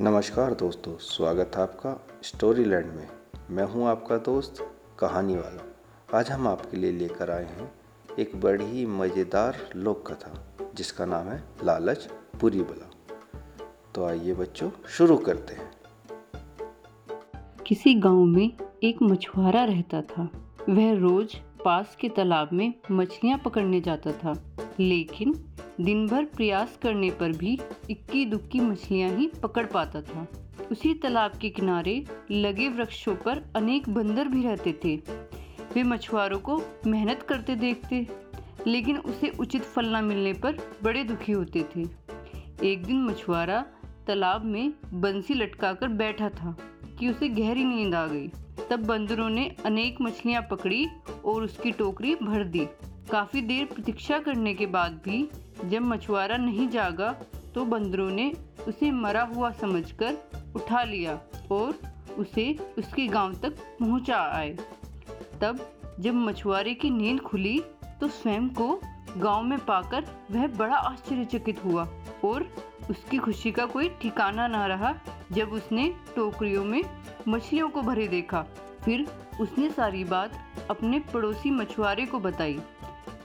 नमस्कार दोस्तों, स्वागत है आपका स्टोरी लैंड में। मैं हूँ आपका दोस्त, कहानी वाला। आज हम आपके लिए लेकर आए हैं एक बड़ी ही मज़ेदार लोक कथा जिसका नाम है लालच बुरी बला तो आइए बच्चों, शुरू करते हैं। किसी गाँव में एक मछुआरा रहता था। वह रोज पास के तालाब में मछलियाँ पकड़ने जाता था, लेकिन दिन भर प्रयास करने पर भी इक्की दुक्की मछलियाँ ही पकड़ पाता था। उसी तालाब के किनारे लगे वृक्षों पर अनेक बंदर भी रहते थे। वे मछुआरों को मेहनत करते देखते, लेकिन उसे उचित फल न मिलने पर बड़े दुखी होते थे। एक दिन मछुआरा तालाब में बंसी लटकाकर बैठा था कि उसे गहरी नींद आ गई। तब बंदरों ने अनेक मछलियाँ पकड़ी और उसकी टोकरी भर दी। काफ़ी देर प्रतीक्षा करने के बाद भी जब मछुआरा नहीं जागा तो बंदरों ने उसे मरा हुआ समझकर उठा लिया और उसे उसके गाँव तक पहुँचा आए। तब जब मछुआरे की नींद खुली तो स्वयं को गाँव में पाकर वह बड़ा आश्चर्यचकित हुआ और उसकी खुशी का कोई ठिकाना ना रहा। जब उसने टोकरियों में मछलियों को भरे देखा, फिर उसने सारी बात अपने पड़ोसी मछुआरे को बताई।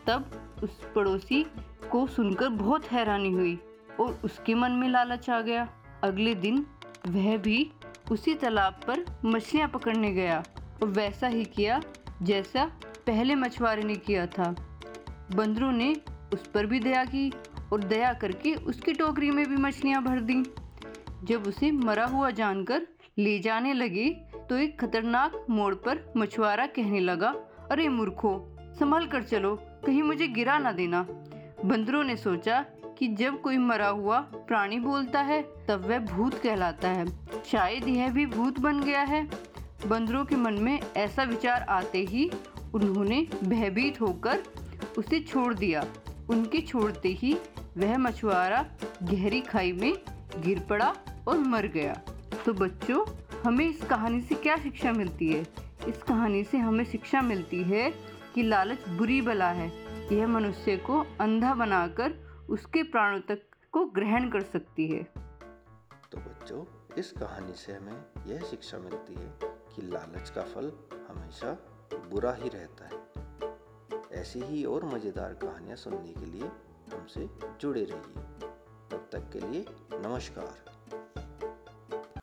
तब उस पड़ोसी को सुनकर बहुत हैरानी हुई और उसके मन में लालच आ गया। अगले दिन वह भी उसी तालाब पर मछलियाँ पकड़ने गया और वैसा ही किया जैसा पहले मछुआरे ने किया था। बंदरों ने उस पर भी दया की और दया करके उसकी टोकरी में भी मछलियाँ भर दी। जब उसे मरा हुआ जानकर ले जाने लगे तो एक खतरनाक मोड़ पर मछुआरा कहने लगा, अरे मूर्खो संभल कर चलो, कहीं मुझे गिरा ना देना। बंदरों ने सोचा कि जब कोई मरा हुआ प्राणी बोलता है, तब वह भूत कहलाता है। शायद यह भी भूत बन गया है। बंदरों के मन में ऐसा विचार आते ही उन्होंने भयभीत होकर उसे छोड़ दिया। उनके छोड़ते ही वह मछुआरा गहरी खाई में गिर पड़ा और मर गया। तो बच्चों, हमें इस कहानी से क्या शिक्षा मिलती है? इस कहानी से हमें शिक्षा मिलती है कि लालच बुरी बला है। यह मनुष्य को अंधा बनाकर उसके प्राणों तक को ग्रहण कर सकती है। तो बच्चों, इस कहानी से हमें यह शिक्षा मिलती है कि लालच का फल हमेशा बुरा ही रहता है। ऐसी ही और मज़ेदार कहानियाँ सुनने के लिए हमसे जुड़े रहिए। तब तक के लिए नमस्कार।